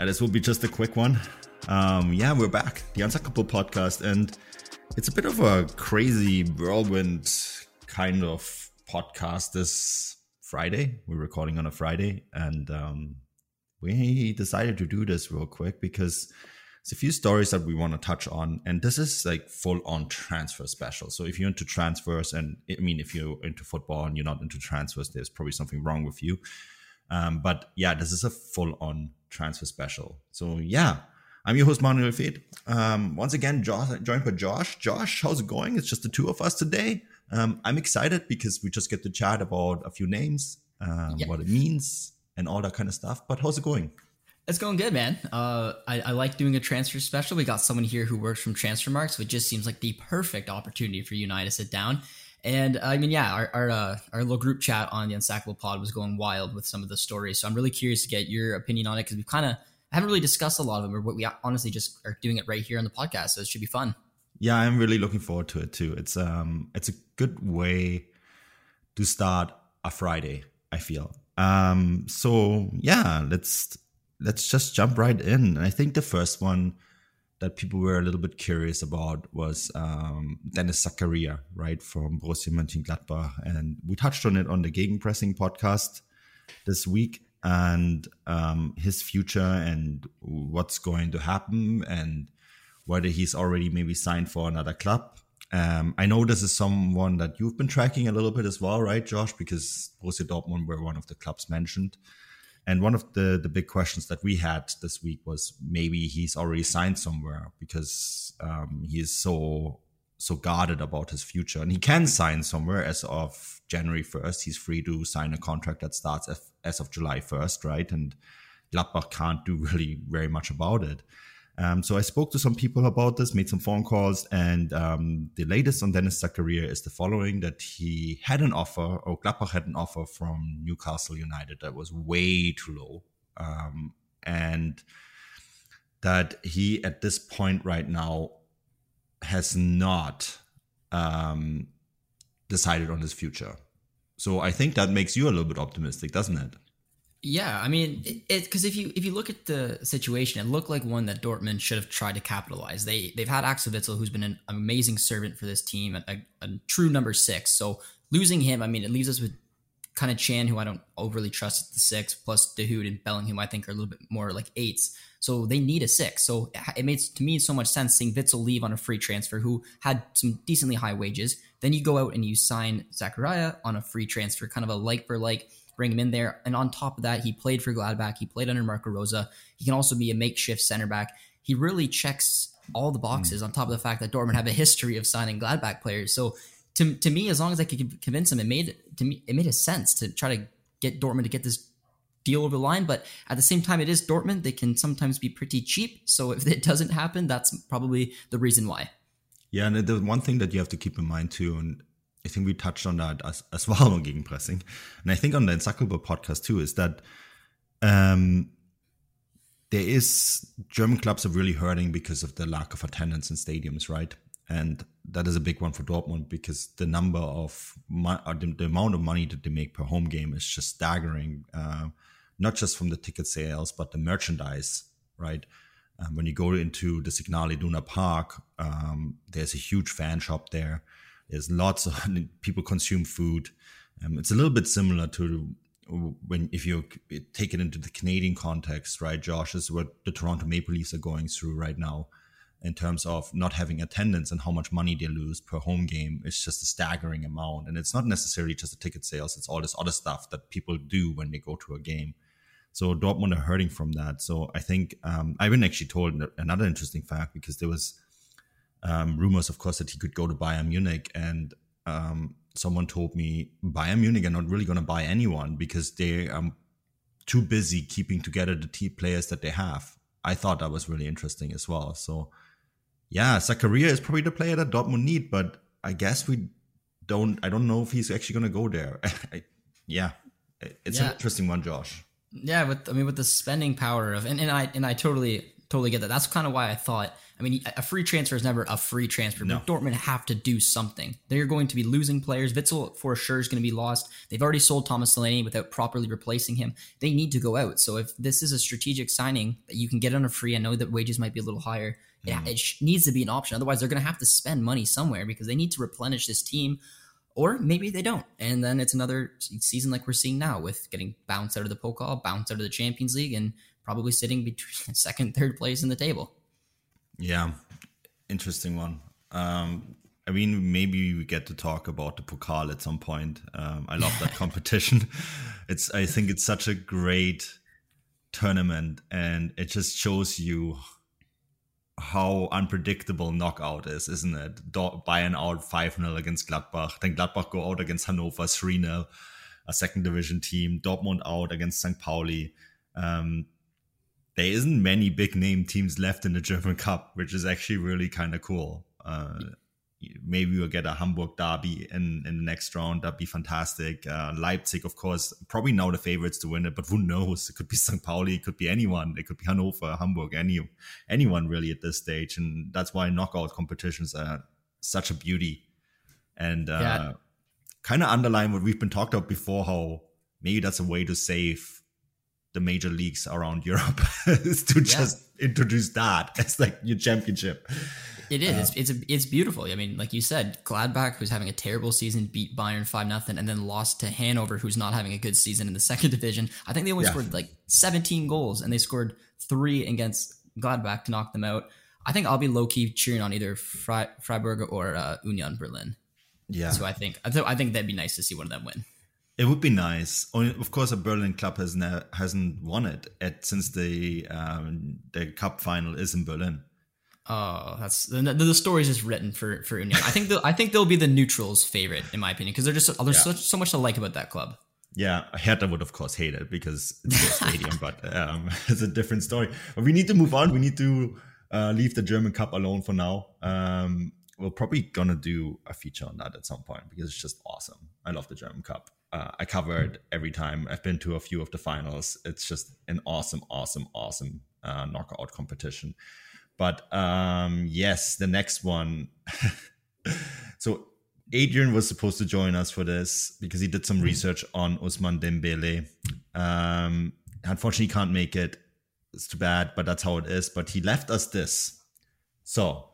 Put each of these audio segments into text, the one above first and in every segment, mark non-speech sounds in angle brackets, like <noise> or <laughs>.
And this will be just a quick one. Um, yeah, we're back, the Unsuckable podcast, and it's a bit of a crazy whirlwind kind of podcast this Friday. We're recording on a Friday, and um, we decided to do this real quick because there's a few stories that we want to touch on, and this is like full on transfer special. So if you're into transfers, and I mean, if you're into football and you're not into transfers, there's probably something wrong with you. Um, but yeah, this is a full on transfer special. So yeah, I'm your host Manuel Veth. Um, once again, Josh, joined by Josh. Josh, how's it going? It's just the two of us today. Um, I'm excited because we just get to chat about a few names, um, yeah. what it means, and all that kind of stuff. But how's it going? It's going good, man. Uh, I, I, like doing a transfer special. We got someone here who works from Transfermarkt, so it just seems like the perfect opportunity for you and I to sit down and I mean, yeah, our our, uh, our little group chat on the Unsackable Pod was going wild with some of the stories. So I'm really curious to get your opinion on it because we kind of haven't really discussed a lot of them, what we honestly just are doing it right here on the podcast. So it should be fun. Yeah, I'm really looking forward to it too. It's um, it's a good way to start a Friday. I feel. Um, so yeah, let's let's just jump right in. I think the first one that people were a little bit curious about was um, Denis Zakaria, right, from Borussia Mönchengladbach. And we touched on it on the Gegenpressing podcast this week and um, his future and what's going to happen and whether he's already maybe signed for another club. Um, I know this is someone that you've been tracking a little bit as well, right, Josh? Because Borussia Dortmund were one of the clubs mentioned. And one of the the big questions that we had this week was maybe he's already signed somewhere because um, he is so so guarded about his future, and he can sign somewhere as of January first. He's free to sign a contract that starts as, of July first, right? And Gladbach can't do <laughs> really very much about it. Um, so I spoke to some people about this, made some phone calls, and um, the latest on Denis Zakaria is the following: that he had an offer, or Gladbach had an offer from Newcastle United that was way too low, um, and that he at this point right now has not um, decided on his future. So I think that makes you a little bit optimistic, doesn't it? Yeah, I mean, it because if you if you look at the situation, it looked like one that Dortmund should have tried to capitalize. They they've had Axel Witsel, who's been an amazing servant for this team, a, a, true number six. So losing him, I mean, it leaves us with kind of Can, who I don't overly trust at the six, plus Dahoud and Bellingham, I think are a little bit more like eights. So they need a six. So it makes to me so much sense seeing Witsel leave on a free transfer, who had some decently high wages. Then you go out and you sign Zakaria on a free transfer, kind of a like for like bring him in there. And on top of that, he played for Gladbach. He played under Marco Rose. He can also be a makeshift center back. He really checks all the boxes mm. on top of the fact that Dortmund have a history of signing Gladbach players. So to, to me, as long as I could convince him, it made to me it made a sense to try to get Dortmund to get this deal over the line. But at the same time, it is Dortmund. They can sometimes be pretty cheap. So if <laughs> it doesn't happen, that's probably the reason why. Yeah, and the one thing that you have to keep in mind too, and I think we touched on that as, as <laughs> well on Gegenpressing. And I think on the Unsuckable podcast too, is that um, there is German clubs are really hurting because of the lack of attendance in stadiums, right? And that is a big one for Dortmund because the number of mo- the, the, amount of money that they make per home game is just staggering. Uh, not just from the ticket sales, but the merchandise, right? Um, when you go into the Signal Iduna Park, um, there's a huge fan shop there. There's lots of <laughs> people consume food. Um, it's a little bit similar to when if you take it into the Canadian context, right? Josh is what the Toronto Maple Leafs are going through right now in terms of not having attendance and how much money they lose per home game. It's just a staggering amount, and it's not necessarily just the ticket sales; it's all this other stuff that people do when they go to a game. So Dortmund are hurting from that. So I think um, I've been actually told another interesting fact because there was um, rumors, of course, that he could go to Bayern Munich, and um, someone told me Bayern Munich are not really going to buy anyone because they are too busy keeping together the team players that they have. I thought that was really interesting as well. So, yeah, Zakaria is probably the player that Dortmund need, but I guess we don't. I don't know if he's actually going to go there. <laughs> I, yeah, it's yeah. an interesting one, Josh. Yeah, with I mean, with the spending power of, and, and I and I totally totally get that. That's kind of why I thought I mean, a free transfer is never a free transfer. No. But Dortmund have to do something. They're going to be losing players. Witsel for sure is going to be lost. They've already sold Thomas Delaney without properly replacing him. They need to go out. So if this is a strategic signing that you can get on a free, I know that wages might be a little higher. Mm. It, it needs to be an option. Otherwise, they're going to have to spend money somewhere because they need to replenish this team. Or maybe they don't. And then it's another season like we're seeing now with getting bounced out of the Pokal, bounced out of the Champions League, and probably sitting between <laughs> second, third place in the table. Yeah, interesting one. Um, I mean, maybe we get to talk about the Pokal at some point. Um, I love that <laughs> competition. <laughs> It's, I think it's such a great tournament, and it just shows you how unpredictable knockout is, isn't it? Bayern out 5 0 against Gladbach, then Gladbach go out against Hannover 3 0, a second division team, Dortmund out against St. Pauli. Um, there isn't many big name teams left in the German Cup, which is actually really kind of cool. Uh, maybe we'll get a Hamburg derby in, in the next round. That'd be fantastic. Uh, Leipzig, of course, probably now the favorites to win it, but who knows? It could be St. Pauli, it could be anyone. It could be Hannover, Hamburg, any anyone really at this stage. And that's why knockout competitions are such a beauty. And uh, yeah. kind of underline what we've been talked about before, how maybe that's a way to save the major leagues around Europe <laughs> is to just introduce that as like your championship. It is. Uh, it's it's, it's beautiful. I mean, like you said, Gladbach, who's having a terrible season, beat Bayern five nothing, and then lost to Hanover, who's not having a good season in the <laughs> second division. I think they only yeah. scored like 17 goals, and they scored three against Gladbach to knock them out. I think I'll be low key cheering on either Freiburg or uh, Union Berlin. Yeah. So I think I, th- I think that'd be nice to see one of them win. It would be nice. Of course, a Berlin club has ne- hasn't won it at, since the um, the cup final is in Berlin. Oh, that's the, the story is just written for for Union. I think I think they'll be the neutrals' favorite in my opinion because they're just there's yeah. so, so much to like about that club. Yeah, Hertha would of course hate it because it's their stadium, but um, <laughs> it's a different story. But we need to move on. We need to uh, leave the German Cup alone for now. Um, we're probably gonna do a feature on that at some point because it's just awesome. I love the German Cup uh, I covered every time. I've been to a few of the finals. It's just an awesome, awesome, awesome uh, knockout competition. But um, yes, the next one. <laughs> so Adrian was supposed to join us for this because he did some research on Ousmane Dembele. Um, unfortunately, can't make it. It's too bad, but that's how it is. But he left us this. So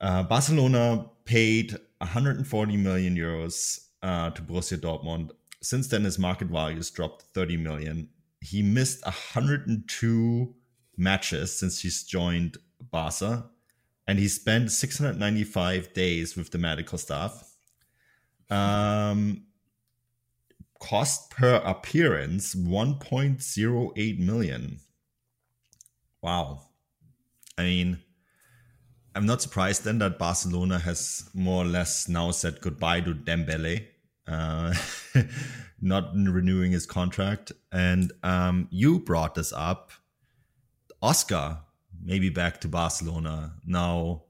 uh, Barcelona paid 140 million euros uh, to Borussia Dortmund. Since then, his market value has dropped 30 million. He missed 102 matches since he's joined Barca, and he spent 695 days with the medical staff. Um, cost per appearance 1.08 million. Wow. I mean, I'm not surprised then that Barcelona has more or less now said goodbye to Dembele, uh, <laughs> not renewing his contract. And um, you brought this up. Oscar, maybe back to Barcelona. Now,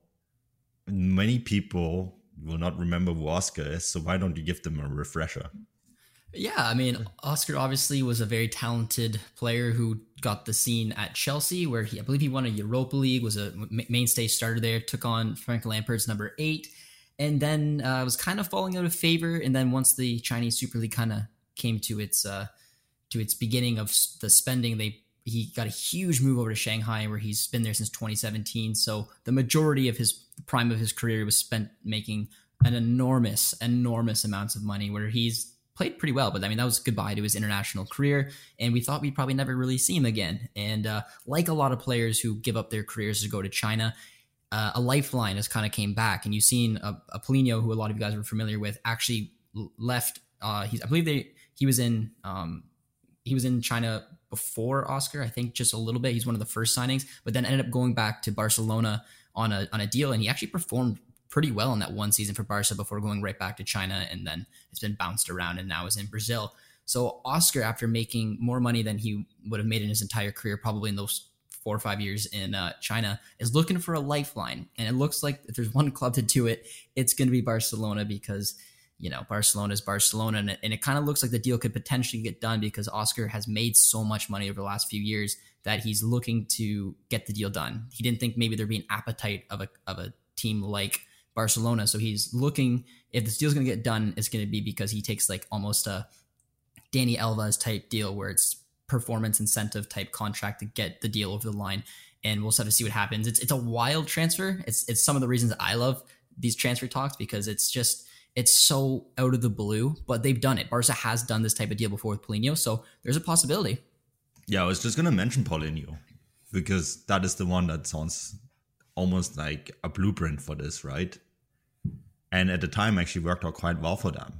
many people will not remember who Oscar is, so why don't you give them a refresher? Yeah, I mean, Oscar obviously was a very talented player who got the scene at Chelsea, where he, I believe he won a Europa League, was a mainstay starter there, took on Frank Lampard's number eight, and then uh, was kind of falling out of favor. And then once the Chinese Super League kind of came to its uh, to its beginning of the spending, they he got a huge move over to Shanghai where he's been there since 2017. So the majority of his prime of his career was spent making an enormous, enormous amounts of money where he's played pretty well, but I mean, that was goodbye to his international career. And we thought we'd probably never really see him again. And uh, like a lot of players who give up their careers to go to China, uh, a lifeline has kind of came back. And you've seen a, a Paulinho, who a lot of you guys were familiar with, actually left. Uh, he's, I believe they, he was in, um, he was in China before Oscar, I think just a little bit. He's one of the first signings, but then ended up going back to Barcelona on a on a deal, and he actually performed pretty well in that one season for Barca before going right back to China, and then it's been bounced around and now is in Brazil. So Oscar, after making more money than he would have made in his entire career, probably in those four or five years in uh, China, is looking for a lifeline. And it looks like if there's <laughs> one club to do it, it's going to be Barcelona because you know Barcelona is Barcelona, and it, it kind of looks like the deal could potentially get done because Oscar has made so much money over the last few years that he's looking to get the deal done. He didn't think maybe there'd be an appetite of a of a team like Barcelona. So he's looking if this deal's going to get done, it's going to be because he takes like almost a Dani Alves type deal where it's performance incentive type contract to get the deal over the line. And we'll sort of see what happens. It's it's a wild transfer. It's it's some of the reasons I love these transfer talks because it's just it's so out of the blue, but they've done it. Barca has done this type of deal before with Paulinho, so there's a possibility. Yeah, I was just gonna mention Paulinho because that is the one that sounds almost like a blueprint for this, right? and at the time actually worked out quite well for them.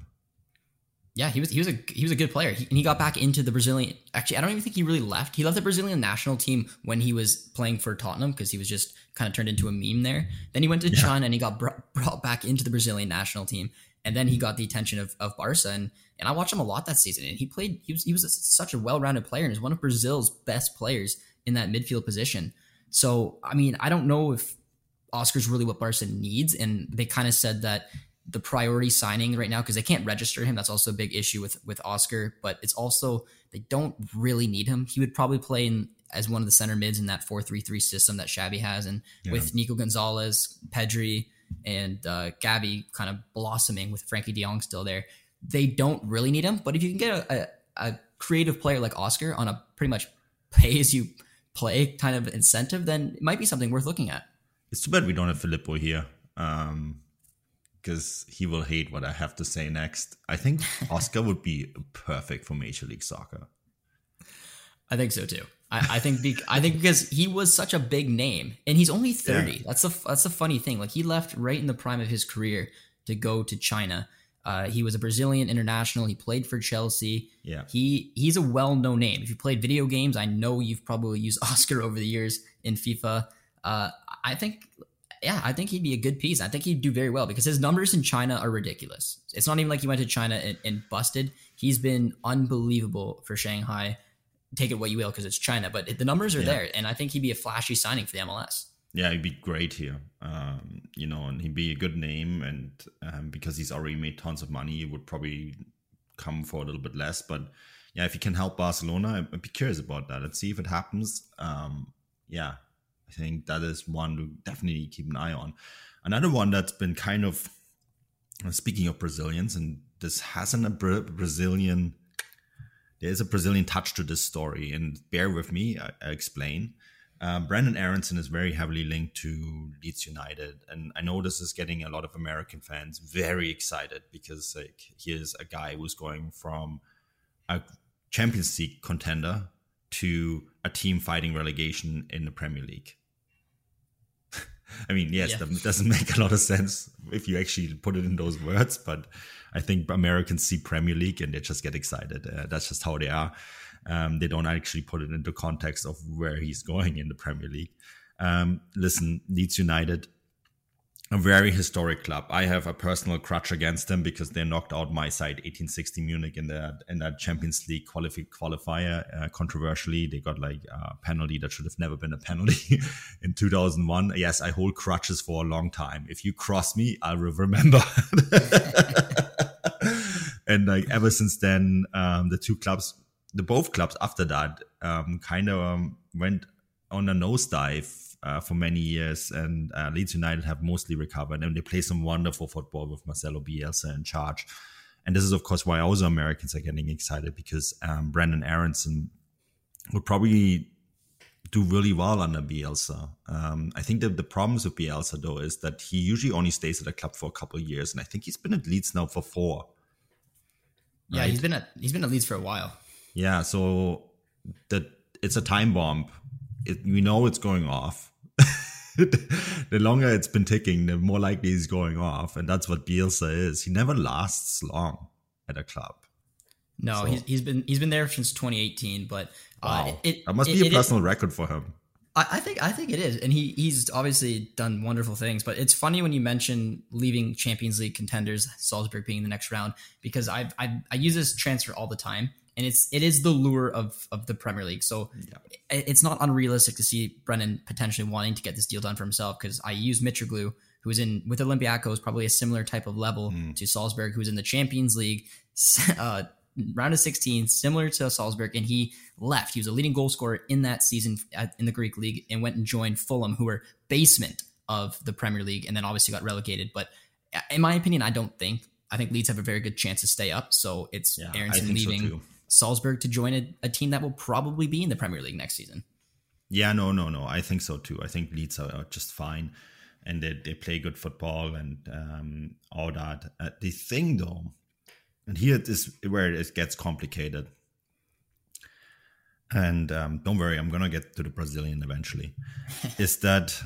Yeah, he was he was a he was a good player, he, and he got back into the Brazilian. Actually, I don't even think he really left. He left the Brazilian national team when he was playing for Tottenham because he was just kind of turned into a meme there. Then he went to yeah. China and he got brought, brought back into the Brazilian national team, and then he got the attention of, of Barca. And and I watched him a lot that season, and he played. He was he was a, such a well rounded player, and is one of Brazil's best players in that midfield position. So I mean, I don't know if Oscar's really what Barca needs, and they kind of said that the priority signing right now because they can't register him. That's also a big issue with with Oscar. But it's also they don't really need him. He would probably play in as one of the center mids in that four three three system that Xavi has, and yeah. with Nico Gonzalez, Pedri, and uh, Gavi kind of blossoming with Frenkie De Jong still there, they don't really need him. But if you can get a, a, a creative player like Oscar on a pretty much pay as you play kind of incentive, then it might be something worth looking at. It's too bad we don't have Filippo here. Um, because he will hate what I have to say next. I think <laughs> Oscar would be perfect for Major League Soccer. I think so too. I, I think be, I think because he was such a big name, and he's only thirty. Yeah. That's a that's a funny thing. Like he left right in the prime of his career to go to China. Uh, he was a Brazilian international. He played for Chelsea. Yeah, he he's a well known name. If you played video games, I know you've probably used <laughs> Oscar over the years in FIFA. Uh, I think yeah, I think he'd be a good piece. I think he'd do very well because his numbers in China are ridiculous. It's not even like he went to China and, and busted. He's been unbelievable for Shanghai. Take it what you will because it's China, but the numbers are yeah. there, and I think he'd be a flashy signing for the MLS. Yeah, he'd be great here. Um, you know, and he'd be a good name, and um, because he's already made tons of money, he would probably come for a little bit less. But yeah, if he can help Barcelona, I'd be curious about that. Let's see if it happens. Um, yeah, I think that is one to definitely keep an eye on. Another one that's been kind of speaking of Brazilians, and this hasn't a Brazilian. There is a Brazilian touch to this story, and bear with me. I, I explain. Um, Brenden Aaronson is very heavily linked to Leeds United, and I know this is getting a lot of American fans very excited because like here's a guy who's going from a Champions League contender to a team fighting relegation in the Premier League. I mean, yes, yeah. that doesn't <laughs> make a lot of sense if you actually put it in those words, but I think Americans see Premier League and they just get excited. Uh, that's just how they are. Um, they don't actually put it into context of where he's going in the Premier League. Um, listen, Leeds United a very historic club. I have a personal crutch against them because they knocked out my side 1860 Munich in the in that Champions League qualifi- qualifier. Uh, controversially, they got like a penalty that should have never been a penalty <laughs> in 2001. Yes, I hold crutches for a long time. If you cross me, I will remember. <laughs> and like ever since then, um, the two clubs, the both clubs after that, um, kind of um, went on a nosedive uh, for many years, and uh, Leeds United have mostly recovered, and they play some wonderful football with Marcelo Bielsa in charge. And this is, of course, why also Americans are getting excited because um, Brenden Aaronson would probably do really well under Bielsa. Um, I think that the problems with Bielsa though is that he usually only stays at a club for a couple of years, and I think he's been at Leeds now for four. Yeah, he's been at he's been at Leeds for a while. Yeah, so that it's a time bomb. It, we know it's going off. <laughs> the longer it's been ticking, the more likely he's going off, and that's what Bielsa is. He never lasts long at a club. No, so. he's, he's been he's been there since 2018, but uh, it, that must it, be a personal record for him. I, I think I think it is, and he he's obviously done wonderful things. But it's funny when you mention leaving Champions League contenders, Salzburg being the next round, because I I I use this transfer all the time, and it's it is the lure of of the Premier League. So yeah. it's not unrealistic to see Brennan potentially wanting to get this deal done for himself. Because I use Mitroglou, who is in with Olympiacos, probably a similar type of level mm. to Salzburg, who's in the Champions League. Uh, round of 16, similar to Salzburg, and he left. He was a leading goal scorer in that season in the Greek league and went and joined Fulham, who were basement of the Premier League, and then obviously got relegated. But uh, in my opinion, I don't think. I think Leeds have a very good chance to stay up. So it's yeah, Aaronson leaving so Salzburg to join a, a team that will probably be in the Premier League next season. Yeah, no, no, no. I think so too. I think Leeds are just fine and they, they play good football and um, all that. Uh, the thing though and here is where it gets complicated. And um, don't worry, I'm going to get to the Brazilian eventually. <laughs> is that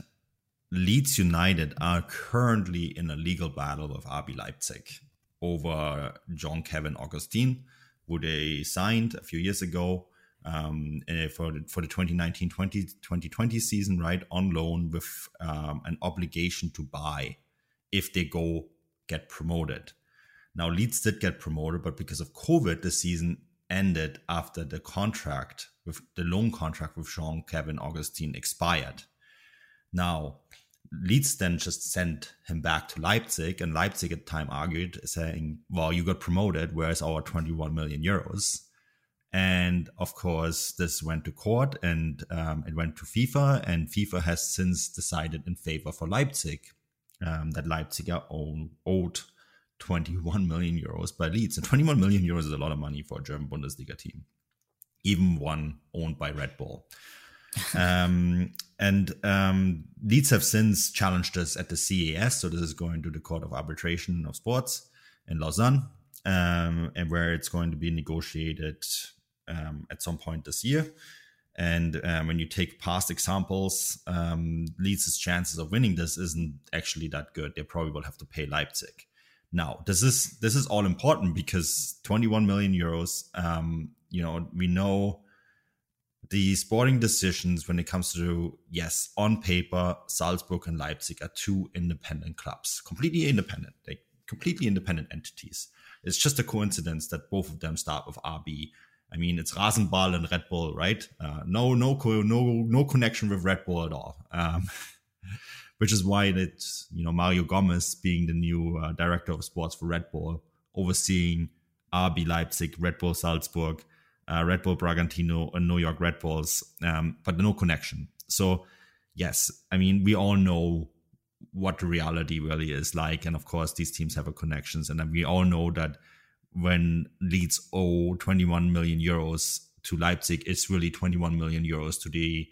Leeds United are currently in a legal battle with RB Leipzig over Jean-Kévin Augustin, who they signed a few years ago um, eh, for, the, for the 2019 2020 season, right, on loan with um, an obligation to buy if they go get promoted. Now, Leeds did get promoted, but because of COVID, the season ended after the contract with the loan contract with Jean-Kévin Augustin expired. Now, Leeds then just sent him back to Leipzig, and Leipzig at the time argued, saying, Well, you got promoted, where's our 21 million euros? And of course, this went to court and um, it went to FIFA, and FIFA has since decided in favor for Leipzig um, that Leipzig are owed 21 million euros by Leeds. And 21 million euros is a lot of money for a German Bundesliga team, even one owned by Red Bull. um, and um, Leeds have since challenged us at the CAS. So this is going to the Court of Arbitration of Sports in Lausanne, um, and where it's going to be negotiated um, at some point this year. And um, when you take past examples, um, Leeds' chances of winning this isn't actually that good. They probably will have to pay Leipzig. Now, this is this is all important because 21 million euros. Um, you know, we know the sporting decisions when it comes to yes, on paper, Salzburg and Leipzig are two independent clubs, completely independent, like completely independent entities. It's just a coincidence that both of them start with RB. I mean, it's Rasenball and Red Bull, right? Uh, no, no, no, no connection with Red Bull at all. Um, <laughs> which is why that you know Mario Gomez being the new uh, director of sports for Red Bull, overseeing RB Leipzig, Red Bull Salzburg, uh, Red Bull Bragantino, and New York Red Bulls, um, but no connection. So yes, I mean we all know what reality really is like, and of course these teams have a connections, and we all know that when Leeds owe 21 million euros to Leipzig, it's really 21 million euros to the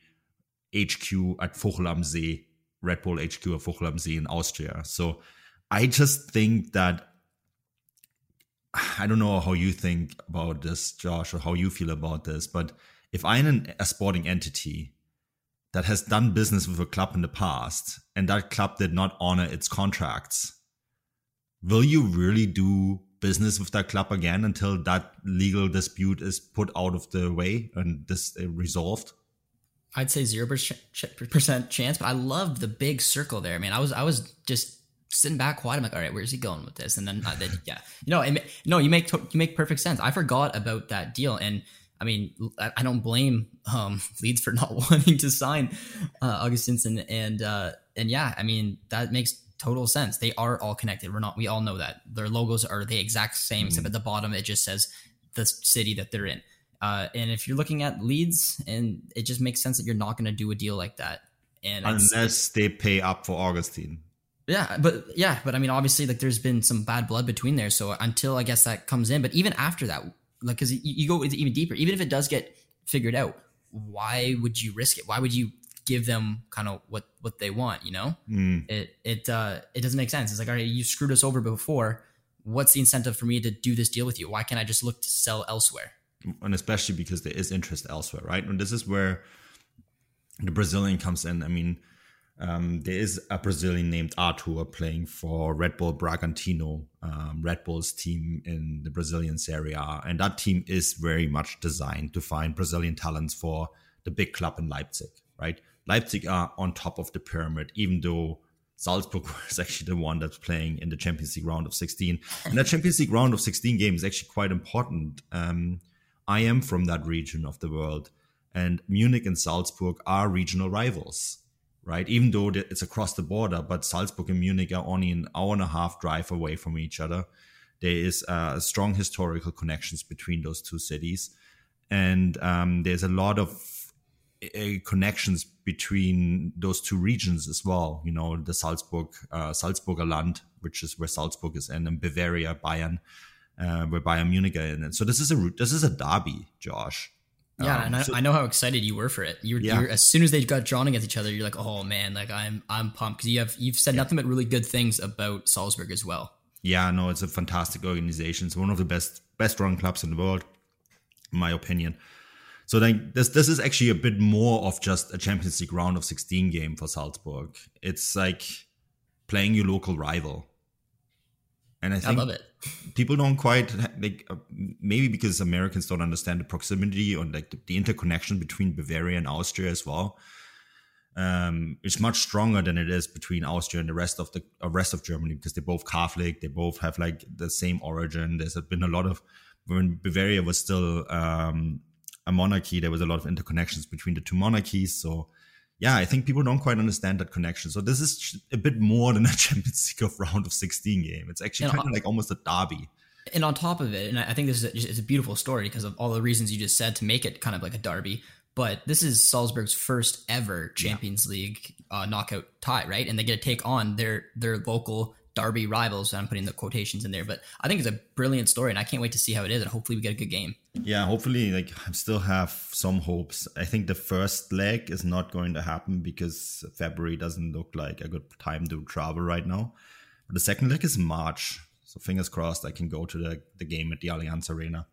HQ at Vogel See Red Bull HQ at Vogel See in Austria. So I just think that I don't know how you think about this, Josh, or how you feel about this, but if I'm an, a sporting entity that has done business with a club in the past and that club did not honor its contracts, will you really do business with that club again until that legal dispute is put out of the way and this uh, resolved? I'd say zero percent chance, but I loved the big circle there. I mean, I was I was just sitting back quiet. I'm like, all right, where's he going with this? And then, uh, then yeah, you know, it, no, you make you make perfect sense. I forgot about that deal, and I mean, I, I don't blame um, <laughs> Leeds for <laughs> not wanting to sign uh, Augustinsson, and uh, and yeah, I mean that makes total sense. They are all connected. We're not. We all know that their logos are the exact same, mm-hmm. except at the bottom it just says the city that they're in. Uh, and if you're looking at Leeds, and it just makes sense that you're not going to do a deal like that. And unless they pay up for Augustin. Yeah, but yeah, but I mean, obviously, like there's been some bad blood between there. So until I guess that comes in, but even after that, like because you, you go even deeper, even if it does get figured out, why would you risk it? Why would you give them kind of what what they want? You know, Mm. it it uh, it doesn't make sense. It's like, all right, you screwed us over before. What's the incentive for me to do this deal with you? Why can't I just look to sell elsewhere? and especially because there is interest elsewhere, right? And this is where the Brazilian comes in. I mean, um, there is a Brazilian named Artur playing for Red Bull Bragantino, um, Red Bull's team in the Brazilian Serie A, and that team is very much designed to find Brazilian talents for the big club in Leipzig, right? Leipzig are on top of the pyramid, even though Salzburg <laughs> is actually the one that's playing in the Champions League round of 16. And that Champions League round of 16 game is actually quite important. Um, I am from that region of the world, and Munich and Salzburg are regional rivals, right? Even though it's across the border, but Salzburg and Munich are only an hour and a half drive away from each other. There is uh, strong historical connections between those two cities, and um, there's a lot of uh, connections between those two regions as well. You know, the Salzburg, uh, Salzburger Land, which is where Salzburg is in, and Bavaria, Bayern, uh, where Bayern Munich are in. And so this is a this is a derby, Josh. Yeah, Um, and I, so- I know how excited you were for it. You were, Yeah. you were as soon as they got drawn against each other, you're like, oh man, like I'm I'm pumped because you have you've said nothing but really good things about Salzburg as well. yeah, no, it's a fantastic organization. It's one of the best best run clubs in the world, in my opinion. So then this this is actually a bit more of just a Champions League round of 16 game for Salzburg. It's like playing your local rival. And I I love it. People don't quite like uh, maybe because Americans don't understand the proximity or like the, the interconnection between Bavaria and Austria as well. Um, it's much stronger than it is between Austria and the rest of the uh, rest of Germany because they're both Catholic. They both have like the same origin. There's been a lot of when Bavaria was still um, a monarchy. There was a lot of interconnections between the two monarchies. So yeah, I think people don't quite understand that connection. So this is a bit more than a <laughs> Champions League of round of 16 game. It's actually kind of like almost a derby. And on top of it, and I I think this is a, it's a beautiful story because of all the reasons you just said to make it kind of like a derby. But this is Salzburg's first ever Champions League uh, knockout tie, right? And they get to take on their their local derby rivals. I'm putting the quotations in there, but I think it's a brilliant story, and I can't wait to see how it is. And hopefully, we get a good game. Yeah, hopefully, like I still have some hopes. I think the first leg is not going to happen because February doesn't look like a good time to travel right now. But the second leg is March, so fingers crossed I can go to the, the game at the Allianz Arena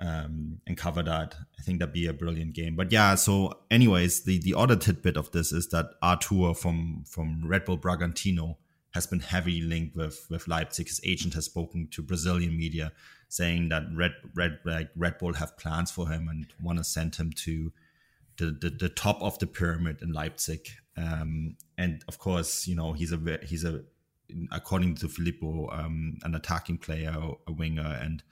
um, and cover that. I think that'd be a brilliant game. But yeah, so anyways, the the other tidbit of this is that Artur from from Red Bull Bragantino has been heavily linked with with Leipzig. His agent has spoken to Brazilian media saying that Red Red like Red Bull have plans for him and want to send him to the, the the top of the pyramid in Leipzig. Um, and of course, you know he's a he's a according to Filippo um, an attacking player, a winger, and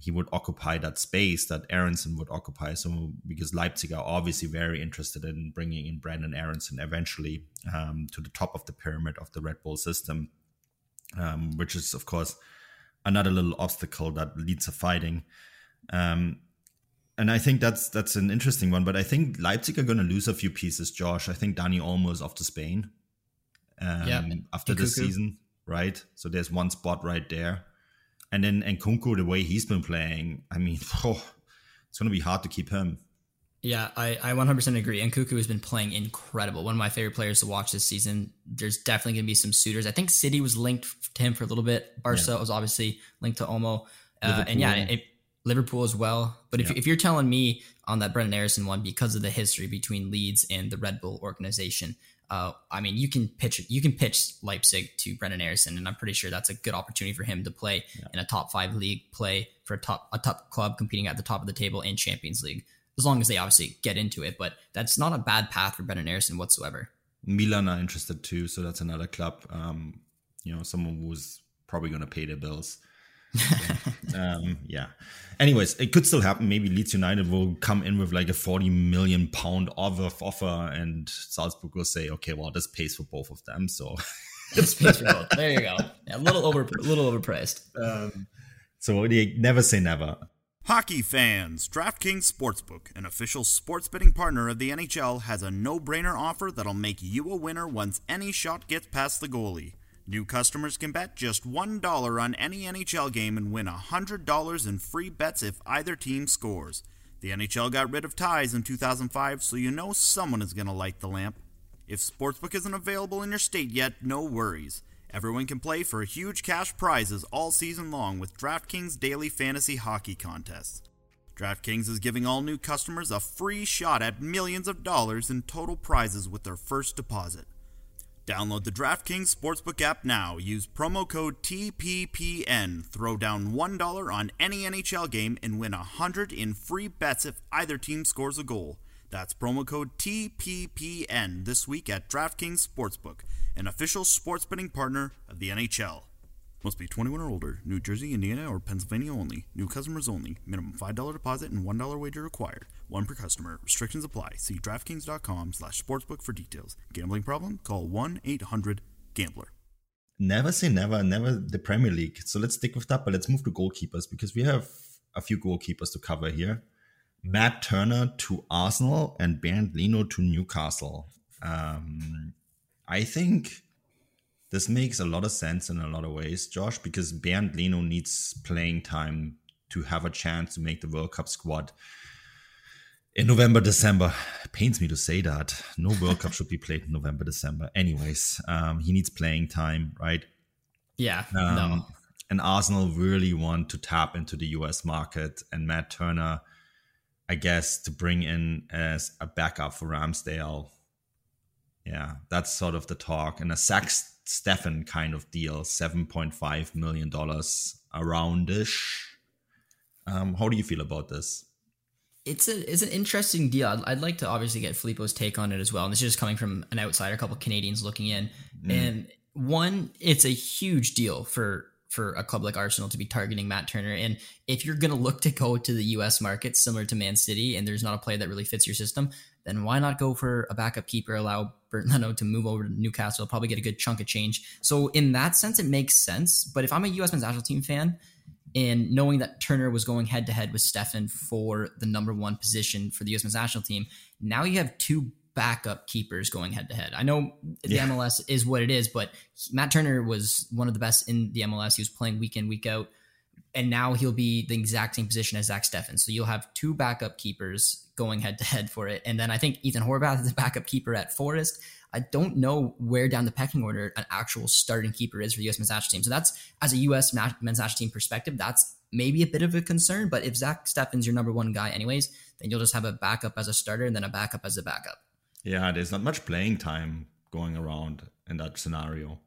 he would occupy that space that Aaronson would occupy. So because Leipzig are obviously very interested in bringing in Brenden Aaronson eventually um, to the top of the pyramid of the Red Bull system, um, which is of course another little obstacle that leads to fighting. Um, and I think that's that's an interesting one. But I think Leipzig are going to lose a few pieces. Josh, I think Dani Olmo is off to Spain. Um, Yeah, after this season, right? So there's one spot right there. And then and Nkunku, the way he's been playing, I mean, <laughs> oh, it's going to be hard to keep him. Yeah, I, I 100% agree. And Nkunku has been playing incredible. One of my favorite players to watch this season. There's definitely going to be some suitors. I think City was linked to him for a little bit. Barca was obviously linked to Olmo. Uh, and yeah, Liverpool. it, Liverpool as well. But if, Yeah. if you're telling me on that Brenden Aaronson one, because of the history between Leeds and the Red Bull organization, uh, I mean, you can pitch you can pitch Leipzig to Brenden Aaronson, and I'm pretty sure that's a good opportunity for him to play in a top five league, play for a top a top club competing at the top of the table in Champions League as long as they obviously get into it. But that's not a bad path for Brenden Aaronson whatsoever. Milan are interested too, so that's another club. Um, you know, someone who's probably going to pay their bills. <laughs> um, yeah. Anyways, it could still happen. Maybe Leeds United will come in with like a 40 million pound offer, offer and Salzburg will say, okay, well, this pays for both of them. So, <laughs> Space for both. There you go. Yeah, a little over, a little overpriced. so they never say never. Hockey fans, DraftKings Sportsbook, an official sports betting partner of the NHL, has a no brainer offer that'll make you a winner once any shot gets past the goalie. New customers can bet just $1 on any NHL game and win $100 in free bets if either team scores. The NHL got rid of ties in 2005, so you know someone is going to light the lamp. If Sportsbook isn't available in your state yet, no worries. Everyone can play for huge cash prizes all season long with DraftKings Daily Fantasy Hockey Contests. DraftKings is giving all new customers a free shot at millions of dollars in total prizes with their first deposit. Download the DraftKings Sportsbook app now. Use promo code TPPN. Throw down $1 on any NHL game and win 100 in free bets if either team scores a goal. That's promo code TPPN this week at DraftKings Sportsbook, an official sports betting partner of the NHL. Must be 21 or older. New Jersey, Indiana, or Pennsylvania only. New customers only. Minimum $5 deposit and $1 wager required. One per customer. Restrictions apply. See DraftKings.com slash sportsbook for details. Gambling problem? Call 1-800-GAMBLER. Never say never, never the Premier League. So let's stick with that, but let's move to goalkeepers because we have a few goalkeepers to cover here. Matt Turner to Arsenal and Bernd Leno to Newcastle. Um, I think this makes a lot of sense in a lot of ways, Josh, because Bernd Leno needs playing time to have a chance to make the World Cup squad in November, December. It pains me to say that. No World Cup should be played in November, December. Anyways, um, he needs playing time, right? Yeah. Um, no. And Arsenal really want to tap into the US market, and Matt Turner, I guess, to bring in as a backup for Ramsdale. Yeah, that's sort of the talk. And a Zach Steffen kind of deal, $7.5 million aroundish. Um, how do you feel about this? it's a it's an interesting deal. I'd, I'd, like to obviously get Filippo's take on it as well. And this is just coming from an outsider, a couple Canadians looking in. Mm. And one, it's a huge deal for for a club like Arsenal to be targeting Matt Turner. And if you're going to look to go to the U.S. market, similar to Man City, and there's not a player that really fits your system, then why not go for a backup keeper? Allow Bernd Leno to move over to Newcastle, probably get a good chunk of change. So in that sense, it makes sense. But if I'm a U.S. men's national team fan and knowing that Turner was going head to head with Steffen for the number one position for the U.S. men's national team, now you have two backup keepers going head to head. I know the yeah. MLS is what it is, but Matt Turner was one of the best in the MLS. He was playing week in, week out. And now he'll be the exact same position as Zach Steffen. So you'll have two backup keepers going head to head for it. And then I think Ethan Horvath is a backup keeper at Forest. I don't know where down the pecking order an actual starting keeper is for the U.S. men's national team. So that's as a U.S. men's national team perspective, that's maybe a bit of a concern. But if Zach Steffen's your number one guy, anyways, then you'll just have a backup as a starter and then a backup as a backup. Yeah, there's not much playing time going around in that scenario.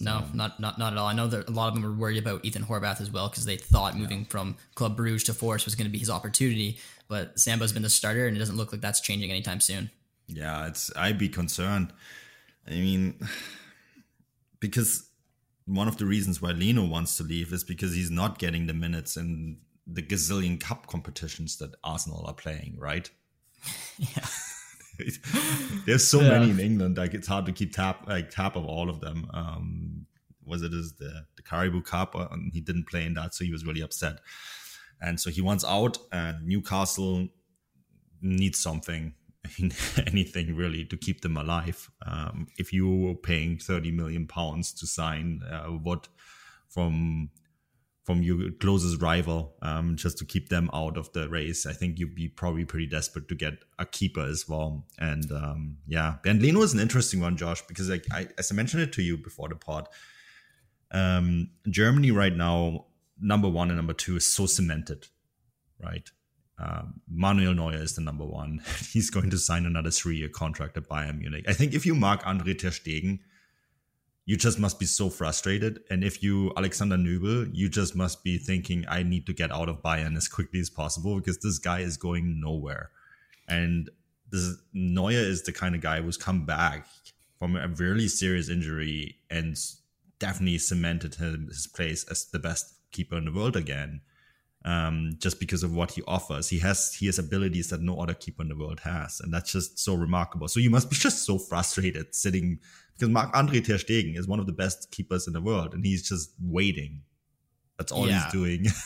No, not not not at all. I know that a lot of them were worried about Ethan Horvath as well because they thought moving from Club Bruges to Forest was going to be his opportunity. But Samba's been the starter, and it doesn't look like that's changing anytime soon. Yeah, it's I'd be concerned. I mean, <sighs> because one of the reasons why Leno wants to leave is because he's not getting the minutes in the gazillion cup competitions that Arsenal are playing, right? <laughs> yeah. <laughs> There's so yeah. many in England, like it's hard to keep tap like tap of all of them. Um, was it as the the Carabao Cup, uh, and he didn't play in that, so he was really upset, and so he wants out. And Newcastle needs something <laughs> anything really to keep them alive. Um, if you were paying 30 million pounds to sign uh, what from from your closest rival um, just to keep them out of the race, I think you'd be probably pretty desperate to get a keeper as well. And um, yeah, Bernd Leno is an interesting one, Josh, because like I, as I mentioned it to you before the pod, um, Germany right now, number one and number two is so cemented, right? Um, Manuel Neuer is the number one. <laughs> He's going to sign another three-year contract at Bayern Munich. I think if you Marc Andre Ter Stegen, you just must be so frustrated. And if you Alexander Nübel, you just must be thinking, I need to get out of Bayern as quickly as possible because this guy is going nowhere. And this Neuer is the kind of guy who's come back from a really serious injury and definitely cemented his place as the best keeper in the world again um, just because of what he offers. He has he has abilities that no other keeper in the world has, and that's just so remarkable. So you must be <laughs> just so frustrated sitting because Marc Andre Ter Stegen is one of the best keepers in the world, and he's just waiting. That's all yeah. he's doing. <laughs>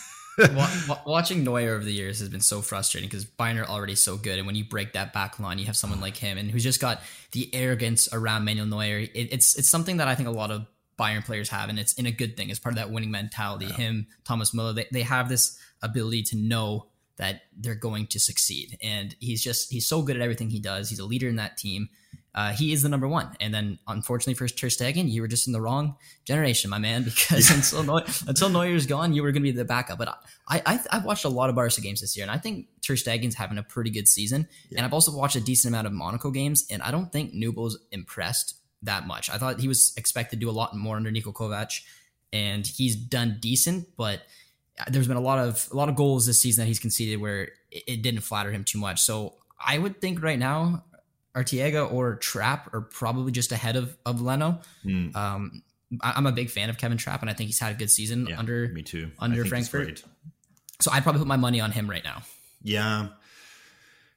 Watching Neuer over the years has been so frustrating because Bayern are already so good, and when you break that back line, you have someone like him, and who's just got the arrogance around Manuel Neuer. It, it's it's something that I think a lot of Bayern players have, and it's in a good thing. It's part of that winning mentality. Yeah. Him, Thomas Muller, they, they have this ability to know that they're going to succeed. And he's just he's so good at everything he does. He's a leader in that team. Uh, he is the number one. And then, unfortunately for Ter Stegen, you were just in the wrong generation, my man. <laughs> Because until Neu- until Neuer's gone, you were going to be the backup. But I, I I've watched a lot of Barca games this year, and I think Ter Stegen's having a pretty good season. Yeah. And I've also watched a decent amount of Monaco games, and I don't think Nubel's impressed that much. I thought he was expected to do a lot more under Niko Kovac, and he's done decent, but there's been a lot of a lot of goals this season that he's conceded where it, it didn't flatter him too much. So I would think right now Ortega or Trapp are probably just ahead of of Leno. Mm. Um, I, am a big fan of Kevin Trapp, and I think he's had a good season yeah, under me too under Frankfurt. So I'd probably put my money on him right now. Yeah,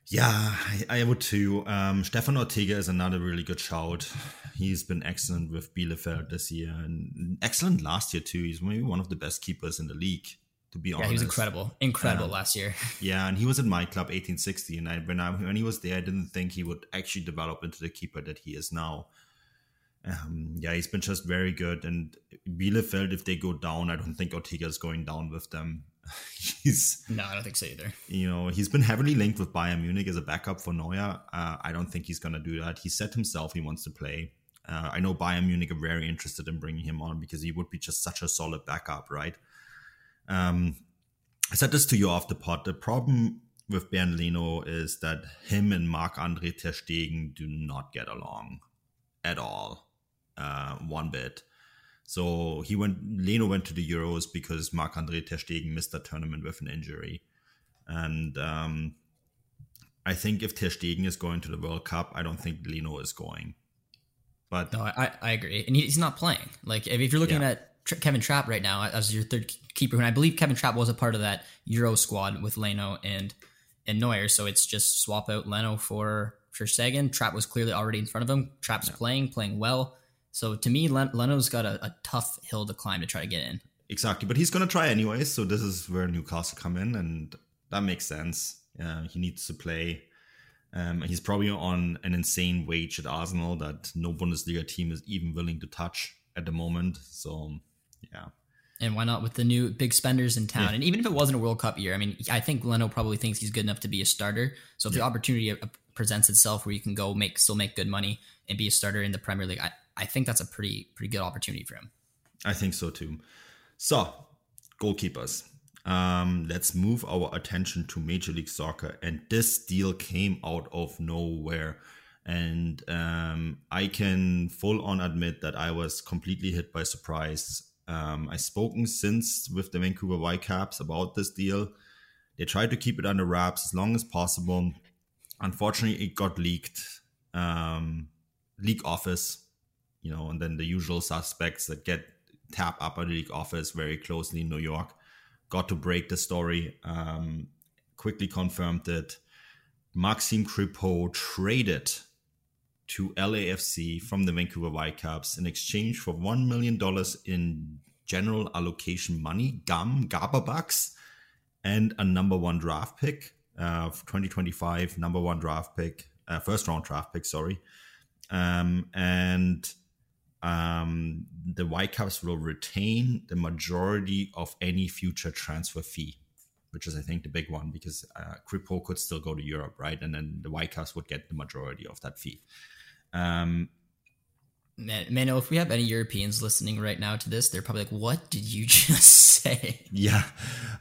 yeah, I, I would too. Um, Stefan Ortega is another really good shout. He's been excellent with Bielefeld this year and excellent last year too. He's maybe one of the best keepers in the league to be honest. yeah, honest. he was incredible, incredible um, last year. <laughs> yeah, and he was at my club 1860, and I, when I when he was there, I didn't think he would actually develop into the keeper that he is now. Um, yeah, he's been just very good. And Bielefeld, if they go down, I don't think Ortega is going down with them. <laughs> he's no, I don't think so either. You know, he's been heavily linked with Bayern Munich as a backup for Neuer. Uh, I don't think he's going to do that. He said himself he wants to play. Uh, I know Bayern Munich are very interested in bringing him on because he would be just such a solid backup, right? Um, I said this to you off the pod. The problem with Bernd Leno is that him and Marc Andre Ter Stegen do not get along at all, uh, one bit. So he went. Leno went to the Euros because Marc Andre Ter Stegen missed that tournament with an injury, and um, I think if Ter Stegen is going to the World Cup, I don't think Leno is going. But no, I, I agree, and he's not playing. Like if you're looking yeah. at Kevin Trapp right now as your third keeper, and I believe Kevin Trapp was a part of that Euro squad with Leno and and Neuer. So it's just swap out Leno for for Sagan. Trapp was clearly already in front of him. Trapp's yeah. playing, playing well. So to me, Len- Leno's got a, a, tough hill to climb to try to get in. Exactly, but he's going to try anyway. So this is where Newcastle come in, and that makes sense. Uh, he needs to play. Um, he's probably on an insane wage at Arsenal that no Bundesliga team is even willing to touch at the moment. So yeah. And why not with the new big spenders in town? Yeah. And even if it wasn't a World Cup year, I mean, I think Leno probably thinks he's good enough to be a starter. So if yeah. the opportunity uh, presents itself where you can go make still make good money and be a starter in the Premier League, I, I think that's a pretty pretty good opportunity for him. I think so too. So, goalkeepers. Um, let's move our attention to Major League Soccer, and this deal came out of nowhere. And um, I can full on admit that I was completely hit by surprise. Um, I've spoken since with the Vancouver Whitecaps about this deal. They tried to keep it under wraps as long as possible. Unfortunately, it got leaked. Um, leak office you know, and then the usual suspects that get tap up at the league office very closely in New York got to break the story. Um, quickly confirmed that Maxime Crépeau traded to LAFC from the Vancouver Whitecaps in exchange for $1 million in general allocation money, GAM, GABA bucks, and a number one draft pick, uh, 2025 number one draft pick, uh, first round draft pick, sorry. Um, and um, the Whitecaps will retain the majority of any future transfer fee, which is, I think, the big one because uh, Crépeau could still go to Europe, right? And then the Whitecaps would get the majority of that fee. Um, Man, Mano, if we have any Europeans listening right now to this, they're probably like, "What did you <laughs> just say?" Yeah,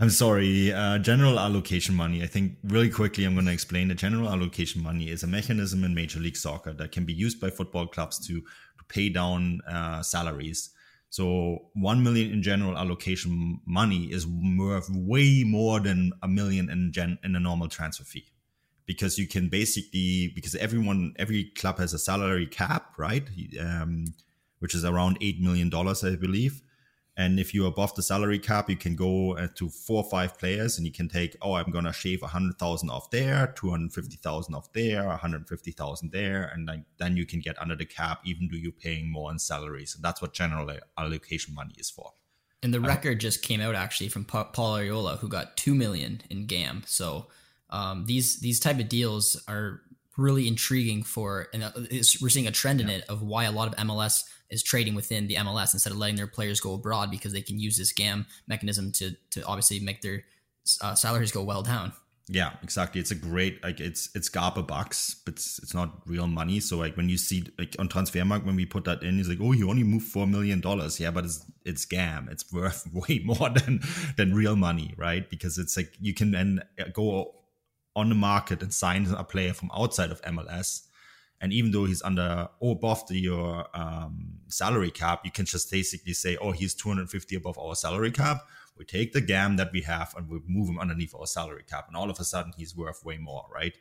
I'm sorry. Uh, general allocation money. I think really quickly, I'm going to explain. The general allocation money is a mechanism in Major League Soccer that can be used by football clubs to pay down uh, salaries. So one million in general allocation money is worth way more than a million in gen in a normal transfer fee, because you can basically because everyone every club has a salary cap, right? Um, which is around eight million dollars, I believe. And if you're above the salary cap, you can go uh, to four or five players and you can take, oh, I'm going to shave 100,000 off there, 250,000 off there, 150,000 there. And then, then you can get under the cap, even though you're paying more on salaries. And that's what general allocation money is for. And the record just came out actually from Paul Arriola, who got 2 million in GAM. So um, these, these type of deals are really intriguing for, and uh, we're seeing a trend in it of why a lot of MLS is trading within the MLS instead of letting their players go abroad because they can use this GAM mechanism to to obviously make their uh, salaries go well down. Yeah, exactly. It's a great like it's it's GABA bucks, but it's it's not real money. So like when you see like on Transfermarkt when we put that in, he's like, oh, you only moved four million dollars. Yeah, but it's it's GAM. It's worth <laughs> way more than than real money, right? Because it's like you can then go on the market and sign a player from outside of MLS. And even though he's under or above the, your um, salary cap, you can just basically say, oh, he's 250 above our salary cap we take the GAM that we have and we move him underneath our salary cap, and all of a sudden he's worth way more, right?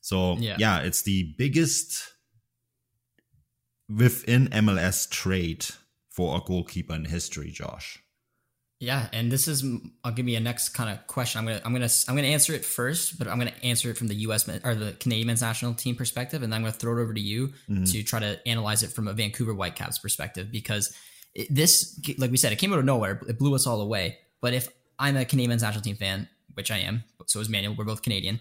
So yeah, yeah it's the biggest within MLS trade for a goalkeeper in history, Josh. Yeah, and this is I'll give you a next kind of question. I'm gonna I'm gonna I'm gonna answer it first, but I'm gonna answer it from the U.S. or the Canadian men's national team perspective, and then I'm gonna throw it over to you mm-hmm. to try to analyze it from a Vancouver Whitecaps perspective because this, like we said, it came out of nowhere. It blew us all away. But if I'm a Canadian men's national team fan, which I am, so is Manuel, we're both Canadian.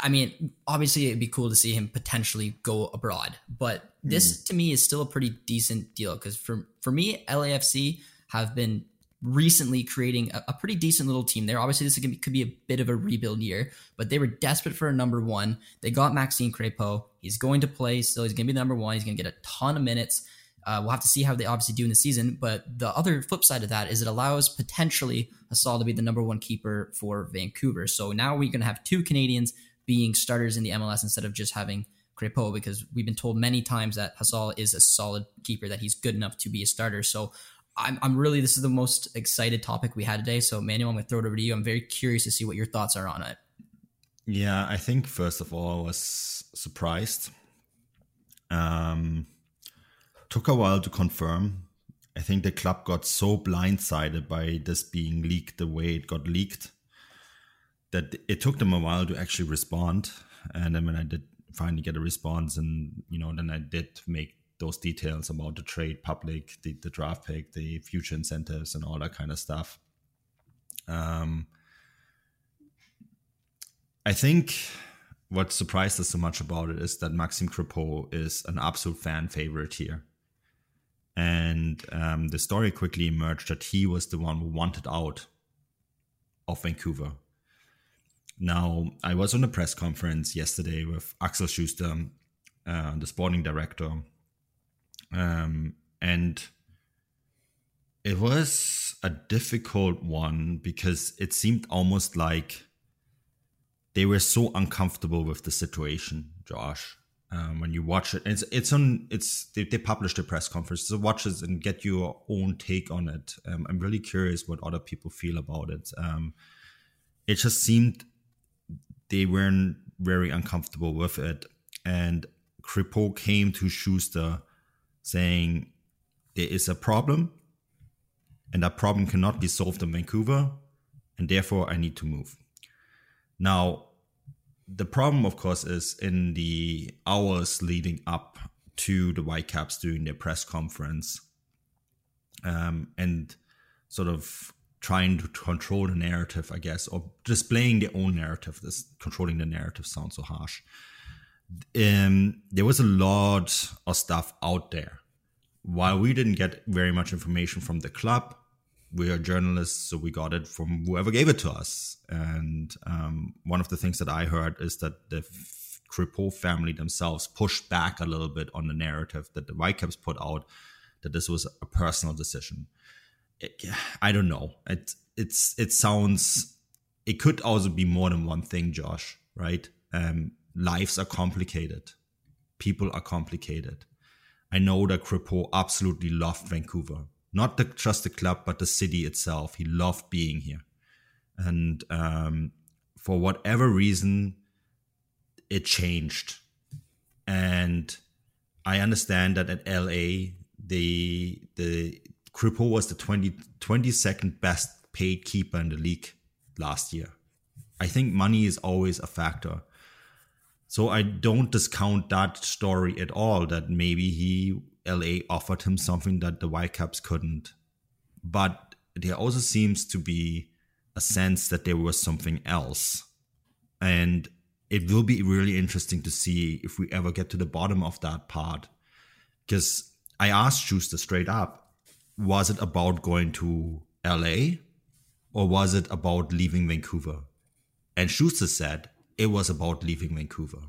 I mean, obviously, it'd be cool to see him potentially go abroad, but this mm. to me is still a pretty decent deal because for for me, LAFC have been recently creating a, a, pretty decent little team there. Obviously, this be, could be a bit of a rebuild year, but they were desperate for a number one. They got Maxime Crepeau. He's going to play still. He's going to be the number one. He's going to get a ton of minutes. Uh, we'll have to see how they obviously do in the season. But the other flip side of that is it allows potentially Hasal to be the number one keeper for Vancouver. So now we're going to have two Canadians being starters in the MLS instead of just having Crepeau because we've been told many times that Hasal is a solid keeper, that he's good enough to be a starter. So I'm, I'm really, this is the most excited topic we had today. So Manuel, I'm going to throw it over to you. I'm very curious to see what your thoughts are on it. Yeah, I think first of all, I was surprised. Um, took a while to confirm. I think the club got so blindsided by this being leaked the way it got leaked that it took them a while to actually respond. And then when I did finally get a response, and you know, then I did make those details about the trade public, the, the draft pick, the future incentives, and all that kind of stuff. Um, I think what surprised us so much about it is that Maxime Crepeau is an absolute fan favorite here. And um, the story quickly emerged that he was the one who wanted out of Vancouver. Now, I was on a press conference yesterday with Axel Schuster, uh, the sporting director, um, and it was a difficult one because it seemed almost like they were so uncomfortable with the situation, Josh um, when you watch it. It's it's on it's they, they published a press conference, so watch it and get your own take on it. Um, I'm really curious what other people feel about it. Um, it just seemed they weren't very uncomfortable with it, and Crepeau came to Schuster saying there is a problem, and that problem cannot be solved in Vancouver, and therefore I need to move. Now the problem, of course, is in the hours leading up to the Whitecaps doing their press conference um, and sort of trying to control the narrative, I guess, or displaying their own narrative. This controlling the narrative sounds so harsh. Um, there was a lot of stuff out there. While we didn't get very much information from the club, we are journalists, so we got it from whoever gave it to us. And um, one of the things that I heard is that the Crepeau family themselves pushed back a little bit on the narrative that the Whitecaps put out that this was a personal decision. It, I don't know. It it's it sounds. It could also be more than one thing, Josh. Right? Um, lives are complicated. People are complicated. I know that Crepeau absolutely loved Vancouver not the, just the club, but the city itself. He loved being here. And um, for whatever reason, it changed. And I understand that at LA, the the Crepeau was the 20, 22nd best paid keeper in the league last year. I think money is always a factor. So I don't discount that story at all that maybe he LA offered him something that the Whitecaps couldn't. But there also seems to be a sense that there was something else. And it will be really interesting to see if we ever get to the bottom of that part. Because I asked Schuster straight up was it about going to LA or was it about leaving Vancouver? And Schuster said it was about leaving Vancouver.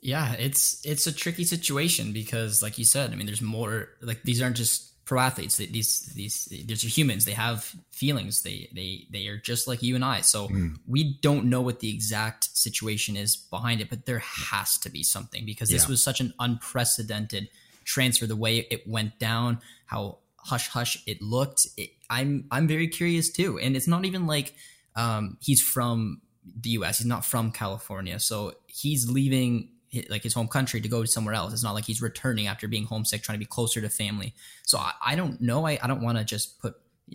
Yeah, it's it's a tricky situation because, like you said, I mean, there's more. Like these aren't just pro athletes. These these these are humans. They have feelings. They they they are just like you and I. So mm. we don't know what the exact situation is behind it, but there has to be something because this yeah. was such an unprecedented transfer. The way it went down, how hush hush it looked. It, I'm I'm very curious too, and it's not even like um, he's from the U.S. He's not from California, so he's leaving like his home country to go somewhere else. It's not like he's returning after being homesick, trying to be closer to family. So I, I don't know. I, I don't want to just put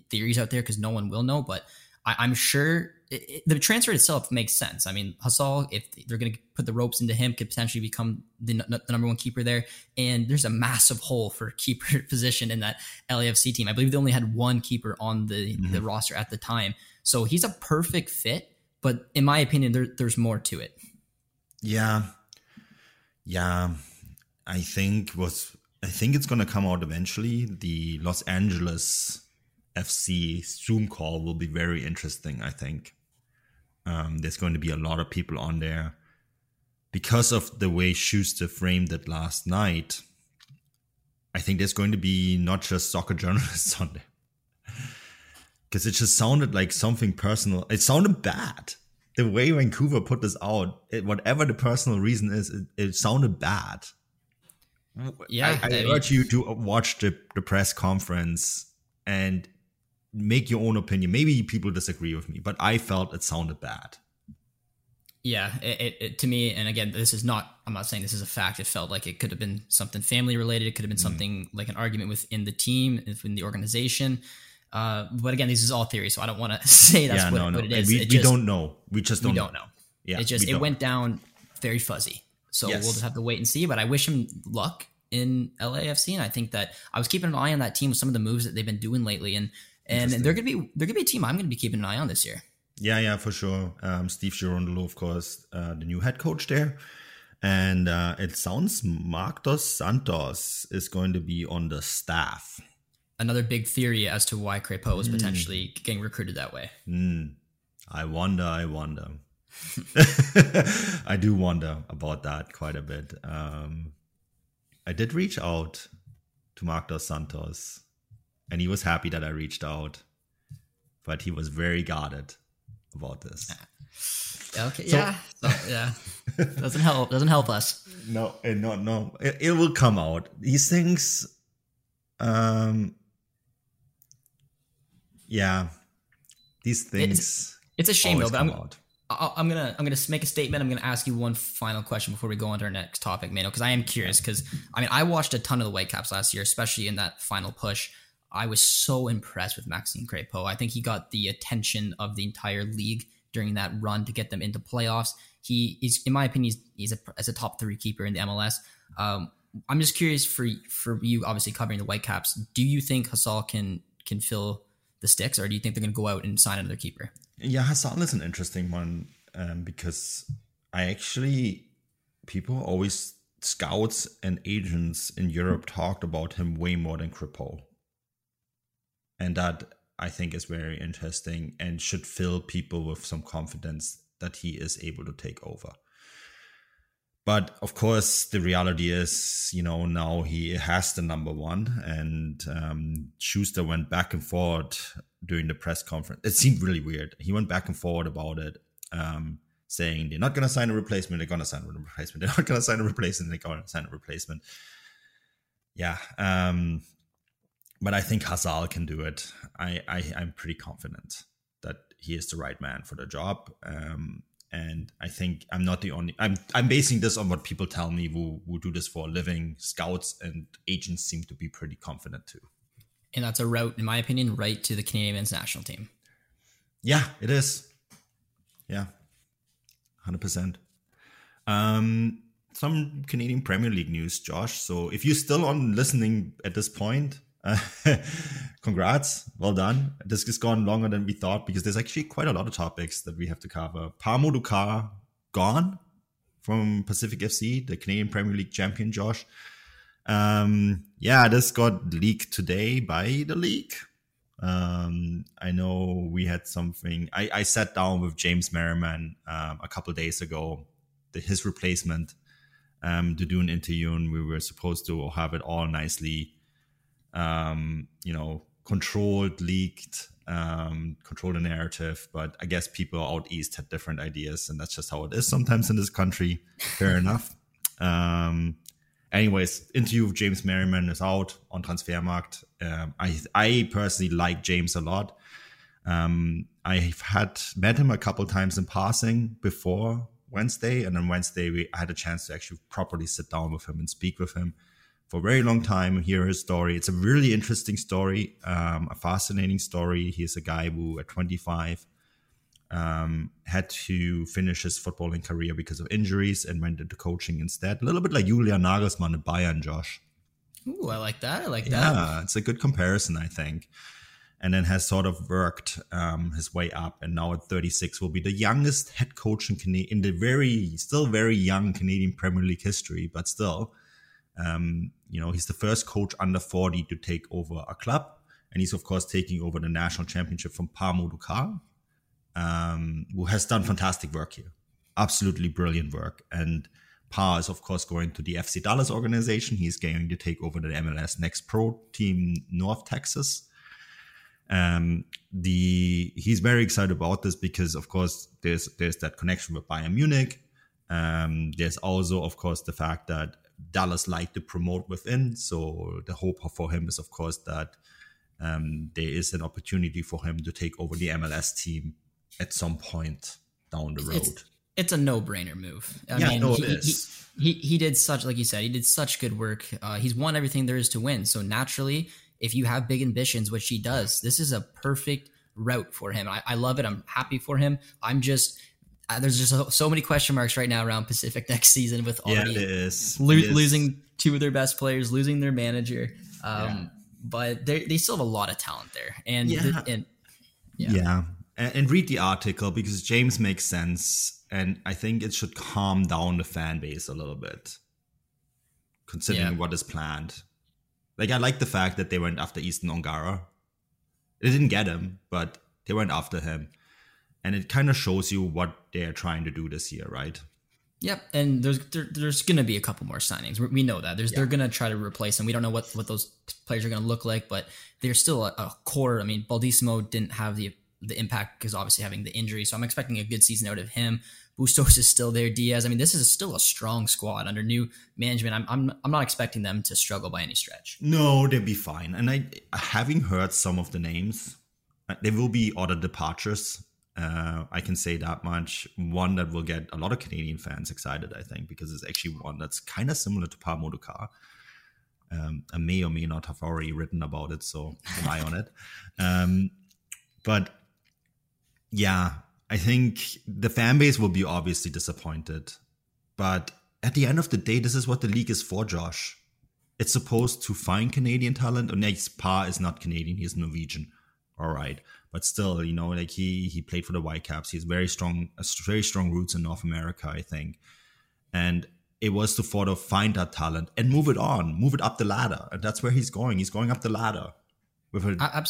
theories out there because no one will know, but I, am sure it, it, the transfer itself makes sense. I mean, Hasal, if they're going to put the ropes into him, could potentially become the, the, number one keeper there. And there's a massive hole for <laughs> keeper position in that LAFC team. I believe they only had one keeper on the, mm-hmm. the roster at the time. So he's a perfect fit. But in my opinion, there, there's more to it. Yeah, yeah, I think was I think it's gonna come out eventually. The Los Angeles FC Zoom call will be very interesting. I think um, there's going to be a lot of people on there because of the way Schuster framed it last night. I think there's going to be not just soccer <laughs> journalists on there because it just sounded like something personal. It sounded bad the way Vancouver put this out, it, whatever the personal reason is, it, it sounded bad. Yeah, I, I, I urge you to watch the, the press conference and make your own opinion. Maybe people disagree with me, but I felt it sounded bad. Yeah, it, it, to me, and again, this is not. I'm not saying this is a fact. It felt like it could have been something family related. It could have been mm. something mm. like an argument within the team, within the organization. Uh, but again, this is all theory, so I don't want to <laughs> say that's yeah, what, no, no. what it is. We, it we don't know. We just don't. We don't know. know. Yeah, it just it went down very fuzzy. So yes. we'll just have to wait and see. But I wish him luck in LAFC, and I think that I was keeping an eye on that team with some of the moves that they've been doing lately, and and they're gonna be they're gonna be a team I'm gonna be keeping an eye on this year. Yeah, yeah, for sure. Um, Steve Cherundolo, of course, uh, the new head coach there. And uh, it sounds Marc dos Santos is going to be on the staff another big theory as to why Crépeau was mm. potentially getting recruited that way. Mm. I wonder, I wonder. <laughs> I do wonder about that quite a bit. Um, I did reach out to Marc dos Santos, and he was happy that I reached out, but he was very guarded about this. Okay, so, yeah, so, yeah, <laughs> doesn't help. Doesn't help us. No, no, no. It, it will come out. These things, um, yeah, these things. It's, it's a shame though, but I'm, I'm gonna I'm gonna make a statement. I'm gonna ask you one final question before we go on to our next topic, Mano, because I am curious. Because I mean, I watched a ton of the Whitecaps last year, especially in that final push. I was so impressed with Maxime Crépeau. I think he got the attention of the entire league during that run to get them into playoffs. He is, in my opinion, he's, he's a, as a top three keeper in the MLS. Um, I'm just curious for for you, obviously covering the Whitecaps. Do you think Hasal can can fill the sticks, or do you think they're going to go out and sign another keeper? Yeah, Hasal is an interesting one um, because I actually people always scouts and agents in Europe talked about him way more than Crépeau, and that I think is very interesting and should fill people with some confidence that he is able to take over. But of course, the reality is, you know, now he has the number one, and um, Schuster went back and forth during the press conference. It seemed really weird. He went back and forth about it, um, saying they're not going to sign a replacement. They're going <laughs> to sign a replacement. They're not going to sign a replacement. They're going to sign a replacement. Yeah, um, but I think Hasal can do it. I, I I'm pretty confident that he is the right man for the job. Um, and I think I'm not the only. I'm I'm basing this on what people tell me who who do this for a living. Scouts and agents seem to be pretty confident too. And that's a route, in my opinion, right to the Canadian men's national team. Yeah, it is. Yeah, hundred percent. Um, some Canadian Premier League news, Josh. So if you're still on listening at this point, <laughs> congrats, well done. This has gone longer than we thought because there's actually quite a lot of topics that we have to cover. Pa Modou gone from Pacific FC, the Canadian Premier League champion, Josh. Um, yeah, this got leaked today by the league. Um, I know we had something. I, I sat down with James Merriman um, a couple days ago, the, his replacement, um, to do an interview, and we were supposed to have it all nicely, um, you know, controlled, leaked, um, control the narrative. But I guess people out east had different ideas, and that's just how it is sometimes in this country. Fair <laughs> enough. Um, anyways, interview with James Merriman is out on Transfermarkt. Um, I I personally like James a lot. Um, I've had met him a couple times in passing before Wednesday, and on Wednesday we I had a chance to actually properly sit down with him and speak with him for a very long time, hear his story. It's a really interesting story, um, a fascinating story. He's a guy who, at 25, um, had to finish his footballing career because of injuries and went into coaching instead. A little bit like Julian Nagelsmann at Bayern, Josh. Ooh, I like that. I like yeah, that. Yeah, it's a good comparison, I think. And then has sort of worked um, his way up, and now at 36 will be the youngest head coach in, Can- in the very, still very young Canadian Premier League history, but still um, you know, he's the first coach under 40 to take over a club. And he's, of course, taking over the national championship from Pa Modou Kah, um, who has done fantastic work here. Absolutely brilliant work. And Pa is, of course, going to the FC Dallas organization. He's going to take over the MLS Next Pro team, North Texas. Um, the he's very excited about this because, of course, there's there's that connection with Bayern Munich. Um, there's also, of course, the fact that Dallas like to promote within. So the hope for him is, of course, that um, there is an opportunity for him to take over the MLS team at some point down the road. It's, it's a no-brainer move. I yeah, mean, no, he, it is. He, he, he did such, like you said, he did such good work. Uh, he's won everything there is to win. So naturally, if you have big ambitions, which he does, this is a perfect route for him. I, I love it. I'm happy for him. I'm just there's just so, so, many question marks right now around Pacific <laughs> next season with already yeah, it is. Lo- it is. losing two of their best players, losing their manager. Um, yeah. But they they still have a lot of talent there, and yeah, the, and, yeah. yeah. And, and read the article because James makes sense, and I think it should calm down the fan base a little bit, considering what is planned. Like I like the fact that they went after Easton Ongara. They didn't get him, but they went after him and it kind of shows you what they're trying to do this year, right? Yep, and there's there, there's going to be a couple more signings. We know that. There's yeah. they're going to try to replace them. We don't know what what those players are going to look like, but they're still a, a, core. I mean, Baldisimo didn't have the the impact because obviously having the injury, so I'm expecting a good season out of him. Bustos is still there. Diaz. I mean, this is still a strong squad under new management. I'm I'm I'm not expecting them to struggle by any stretch. No, they'll be fine. And I having heard some of the names, uh, there will be other departures uh, I can say that much. One that will get a lot of Canadian fans excited, I think, because it's actually one that's kind of similar to Pa Modou Kah. Um, I may or may not have already written about it, so an eye on it. <laughs> Um, but yeah, I think the fan base will be obviously disappointed. But at the end of the day, this is what the league is for, Josh. It's supposed to find Canadian talent. And yes, Pa is not Canadian, he's Norwegian. All right but still, you know, like he he played for the Whitecaps. He's very strong, very strong roots in North America, I think. And it was to sort of find that talent and move it on, move it up the ladder, and that's where he's going. He's going up the ladder with a.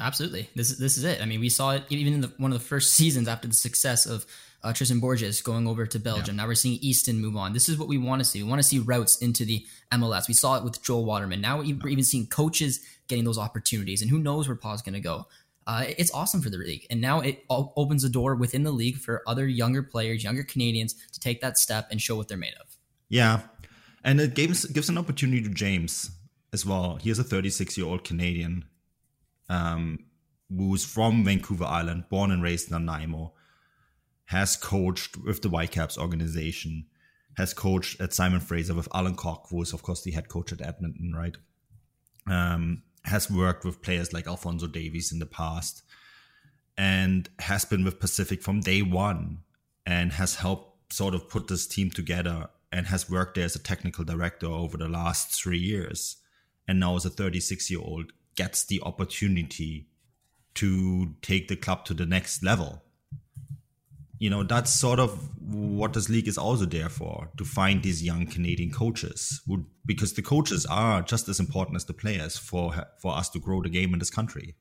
Absolutely, this is this is it. I mean, we saw it even in the, one of the first seasons after the success of uh, Tristan Borges going over to Belgium. Yeah. Now we're seeing Easton move on. This is what we want to see. We want to see routes into the MLS. We saw it with Joel Waterman. Now we're even seeing coaches getting those opportunities, and who knows where Pa's going to go uh, it's awesome for the league. And now it opens the door within the league for other younger players, younger Canadians to take that step and show what they're made of. Yeah. And it gives, gives an opportunity to James as well. He is a 36 year old Canadian um, who's from Vancouver Island, born and raised in Nanaimo, has coached with the Whitecaps organization, has coached at Simon Fraser with Alan Koch, who is, of course, the head coach at Edmonton, right? Um, has worked with players like Alfonso Davies in the past and has been with Pacific from day one and has helped sort of put this team together and has worked there as a technical director over the last three years. And now, as a 36 year old, gets the opportunity to take the club to the next level you know that's sort of what this league is also there for to find these young Canadian coaches because the coaches are just as important as the players for for us to grow the game in this country.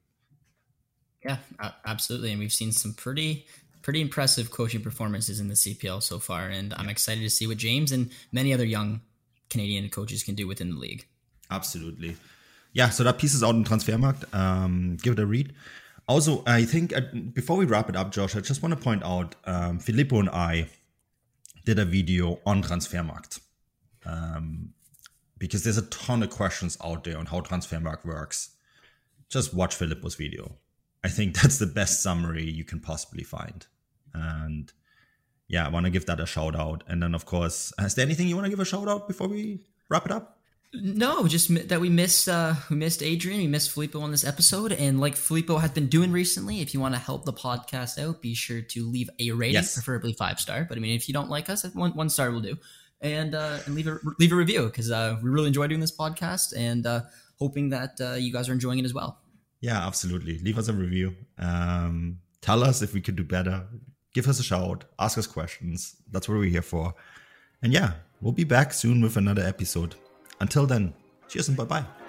Yeah, absolutely. And we've seen some pretty pretty impressive coaching performances in the CPL so far, and I'm excited to see what James and many other young Canadian coaches can do within the league. Absolutely. Yeah, so that piece is out in Transfermarkt. Um, give it a read. Also, I think uh, before we wrap it up, Josh, I just want to point out um, Filippo and I did a video on Transfermarkt. Um, because there's a ton of questions out there on how Transfermarkt works. Just watch Filippo's video. I think <laughs> that's the best summary you can possibly find. And yeah, I want to give that a shout out. And then, of course, is there anything you want to give a shout out before we wrap it up? No, just that we missed uh, we missed Adrian, we missed Filippo on this episode, and like Filippo has been doing recently, if you want to help the podcast out, be sure to leave a rating, yes. preferably five star. But I mean, if you don't like us, one one star will do, and uh, and leave a leave a review because uh, we really enjoy doing this podcast, and uh, hoping that uh, you guys are enjoying it as well. Yeah, absolutely. Leave us a review. Um, tell us if we could do better. Give us a shout. Ask us questions. That's what we're here for. And yeah, we'll be back soon with another episode. Until then, cheers and bye bye.